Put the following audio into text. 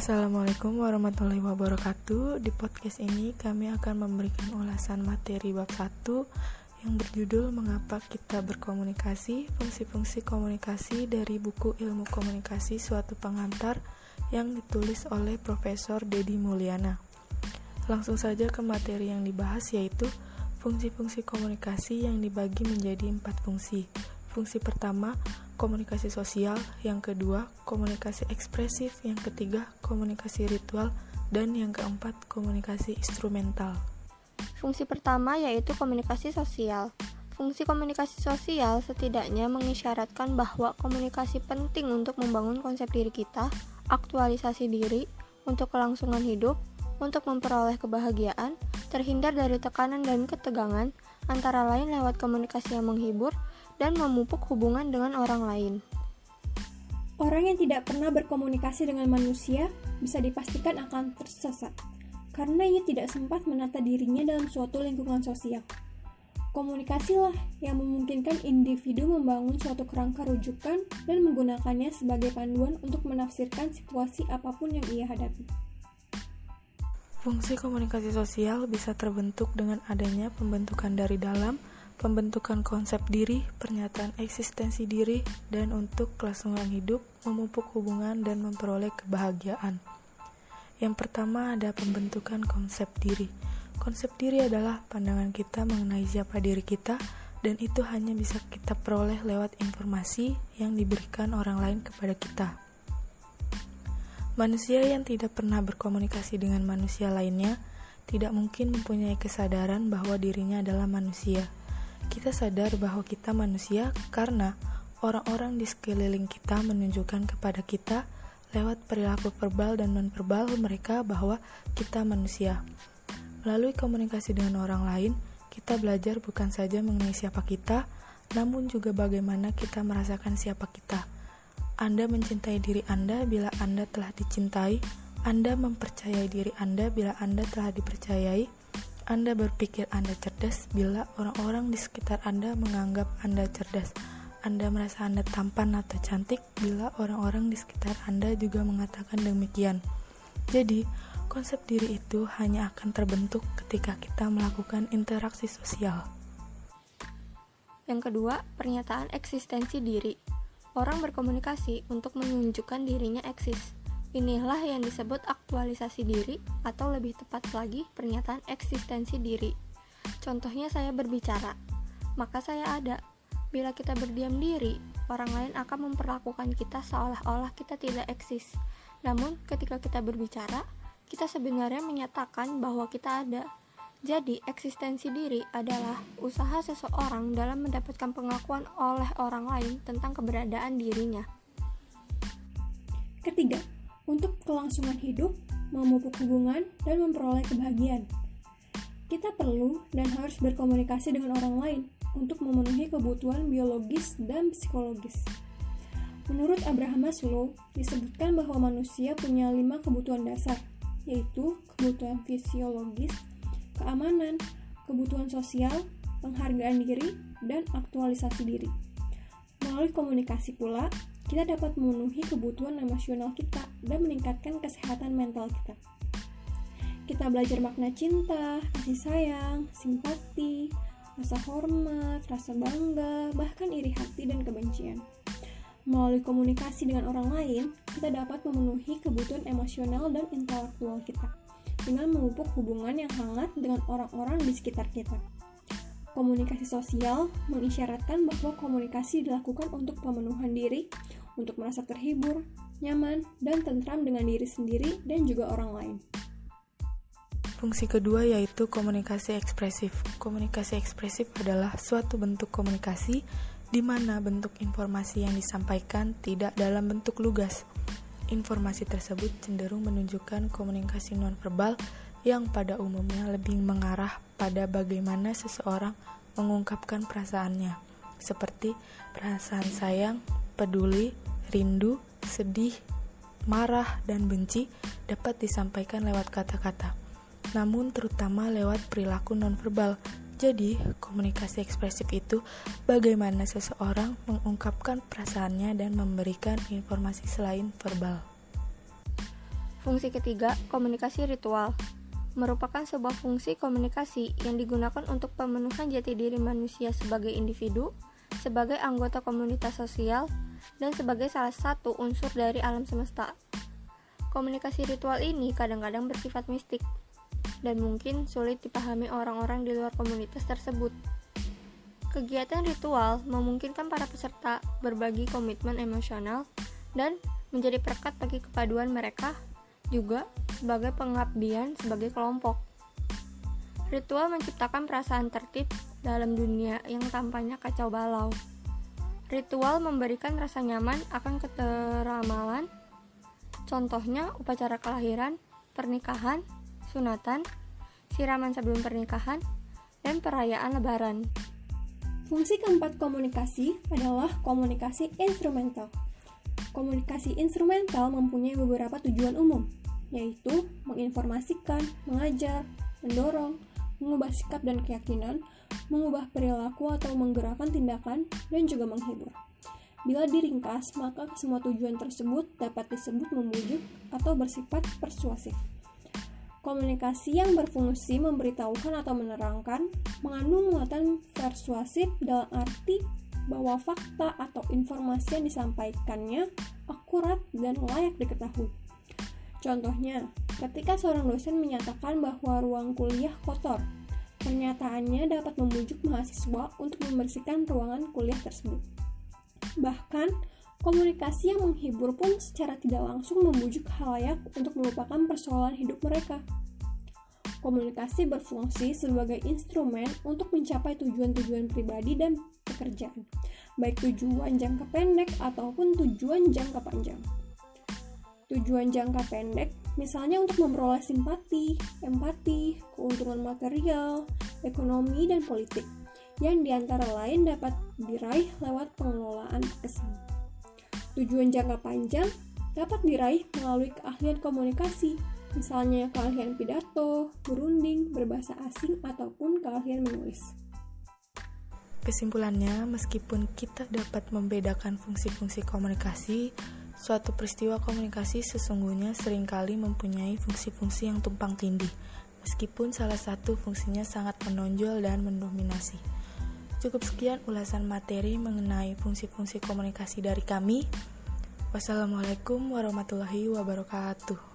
Assalamualaikum warahmatullahi wabarakatuh. Di podcast ini kami akan memberikan ulasan materi bab 1 yang berjudul Mengapa kita berkomunikasi, fungsi-fungsi komunikasi dari buku Ilmu Komunikasi Suatu Pengantar yang ditulis oleh Profesor Dedi Mulyana. Langsung saja ke materi yang dibahas yaitu fungsi-fungsi komunikasi yang dibagi menjadi empat fungsi. Fungsi pertama, komunikasi sosial, yang kedua, komunikasi ekspresif, yang ketiga, komunikasi ritual, dan yang keempat, komunikasi instrumental. Fungsi pertama yaitu komunikasi sosial. Fungsi komunikasi sosial setidaknya mengisyaratkan bahwa komunikasi penting untuk membangun konsep diri kita, aktualisasi diri, untuk kelangsungan hidup, untuk memperoleh kebahagiaan, terhindar dari tekanan dan ketegangan, antara lain lewat komunikasi yang menghibur, dan memupuk hubungan dengan orang lain. Orang yang tidak pernah berkomunikasi dengan manusia bisa dipastikan akan tersesat karena ia tidak sempat menata dirinya dalam suatu lingkungan sosial. Komunikasilah yang memungkinkan individu membangun suatu kerangka rujukan dan menggunakannya sebagai panduan untuk menafsirkan situasi apa pun yang ia hadapi. Fungsi komunikasi sosial bisa terbentuk dengan adanya pembentukan dari dalam, pembentukan konsep diri, pernyataan eksistensi diri, dan untuk kelangsungan hidup, memupuk hubungan, dan memperoleh kebahagiaan. Yang pertama ada pembentukan konsep diri. Konsep diri adalah pandangan kita mengenai siapa diri kita, dan itu hanya bisa kita peroleh lewat informasi yang diberikan orang lain kepada kita. Manusia yang tidak pernah berkomunikasi dengan manusia lainnya tidak mungkin mempunyai kesadaran bahwa dirinya adalah manusia kita sadar bahwa kita manusia karena orang-orang di sekeliling kita menunjukkan kepada kita lewat perilaku verbal dan nonverbal mereka bahwa kita manusia. Melalui komunikasi dengan orang lain, kita belajar bukan saja mengenai siapa kita, namun juga bagaimana kita merasakan siapa kita. Anda mencintai diri Anda bila Anda telah dicintai, Anda mempercayai diri Anda bila Anda telah dipercayai, anda berpikir Anda cerdas bila orang-orang di sekitar Anda menganggap Anda cerdas. Anda merasa Anda tampan atau cantik bila orang-orang di sekitar Anda juga mengatakan demikian. Jadi, konsep diri itu hanya akan terbentuk ketika kita melakukan interaksi sosial. Yang kedua, pernyataan eksistensi diri. Orang berkomunikasi untuk menunjukkan dirinya eksis. Inilah yang disebut aktualisasi diri atau lebih tepat lagi pernyataan eksistensi diri. Contohnya saya berbicara, maka saya ada. Bila kita berdiam diri, orang lain akan memperlakukan kita seolah-olah kita tidak eksis. Namun, ketika kita berbicara, kita sebenarnya menyatakan bahwa kita ada. Jadi, eksistensi diri adalah usaha seseorang dalam mendapatkan pengakuan oleh orang lain tentang keberadaan dirinya. Ketiga, untuk kelangsungan hidup, memupuk hubungan, dan memperoleh kebahagiaan. Kita perlu dan harus berkomunikasi dengan orang lain untuk memenuhi kebutuhan biologis dan psikologis. Menurut Abraham Maslow, disebutkan bahwa manusia punya lima kebutuhan dasar, yaitu kebutuhan fisiologis, keamanan, kebutuhan sosial, penghargaan diri, dan aktualisasi diri. Melalui komunikasi pula, kita dapat memenuhi kebutuhan emosional kita dan meningkatkan kesehatan mental kita. Kita belajar makna cinta, kasih sayang, simpati, rasa hormat, rasa bangga, bahkan iri hati dan kebencian. Melalui komunikasi dengan orang lain, kita dapat memenuhi kebutuhan emosional dan intelektual kita dengan memupuk hubungan yang hangat dengan orang-orang di sekitar kita. Komunikasi sosial mengisyaratkan bahwa komunikasi dilakukan untuk pemenuhan diri, untuk merasa terhibur, nyaman, dan tentram dengan diri sendiri dan juga orang lain. Fungsi kedua yaitu komunikasi ekspresif. Komunikasi ekspresif adalah suatu bentuk komunikasi di mana bentuk informasi yang disampaikan tidak dalam bentuk lugas. Informasi tersebut cenderung menunjukkan komunikasi nonverbal yang pada umumnya lebih mengarah pada bagaimana seseorang mengungkapkan perasaannya, seperti perasaan sayang, peduli, rindu, sedih, marah, dan benci dapat disampaikan lewat kata-kata, namun terutama lewat perilaku nonverbal. Jadi, komunikasi ekspresif itu bagaimana seseorang mengungkapkan perasaannya dan memberikan informasi selain verbal. Fungsi ketiga, komunikasi ritual. Merupakan sebuah fungsi komunikasi yang digunakan untuk pemenuhan jati diri manusia sebagai individu, sebagai anggota komunitas sosial, dan sebagai salah satu unsur dari alam semesta. Komunikasi ritual ini kadang-kadang bersifat mistik dan mungkin sulit dipahami orang-orang di luar komunitas tersebut. Kegiatan ritual memungkinkan para peserta berbagi komitmen emosional dan menjadi perekat bagi kepaduan mereka juga sebagai pengabdian sebagai kelompok. Ritual menciptakan perasaan tertib dalam dunia yang tampaknya kacau balau. Ritual memberikan rasa nyaman akan keteramalan, contohnya upacara kelahiran, pernikahan, sunatan, siraman sebelum pernikahan, dan perayaan lebaran. Fungsi keempat komunikasi adalah komunikasi instrumental. Komunikasi instrumental mempunyai beberapa tujuan umum, yaitu menginformasikan, mengajar, mendorong, mengubah sikap dan keyakinan, mengubah perilaku atau menggerakkan tindakan, dan juga menghibur. Bila diringkas, maka semua tujuan tersebut dapat disebut membujuk atau bersifat persuasif. Komunikasi yang berfungsi memberitahukan atau menerangkan mengandung muatan persuasif dalam arti bahwa fakta atau informasi yang disampaikannya akurat dan layak diketahui. Contohnya, ketika seorang dosen menyatakan bahwa ruang kuliah kotor, pernyataannya dapat membujuk mahasiswa untuk membersihkan ruangan kuliah tersebut. Bahkan, Komunikasi yang menghibur pun secara tidak langsung membujuk halayak untuk melupakan persoalan hidup mereka. Komunikasi berfungsi sebagai instrumen untuk mencapai tujuan-tujuan pribadi dan pekerjaan, baik tujuan jangka pendek ataupun tujuan jangka panjang. Tujuan jangka pendek misalnya untuk memperoleh simpati, empati, keuntungan material, ekonomi, dan politik, yang di antara lain dapat diraih lewat pengelolaan kesan. Tujuan jangka panjang dapat diraih melalui keahlian komunikasi, misalnya keahlian pidato, berunding, berbahasa asing, ataupun keahlian menulis. Kesimpulannya, meskipun kita dapat membedakan fungsi-fungsi komunikasi, suatu peristiwa komunikasi sesungguhnya sering kali mempunyai fungsi-fungsi yang tumpang tindih, meskipun salah satu fungsinya sangat menonjol dan mendominasi. Cukup sekian ulasan materi mengenai fungsi-fungsi komunikasi dari kami. Wassalamualaikum warahmatullahi wabarakatuh.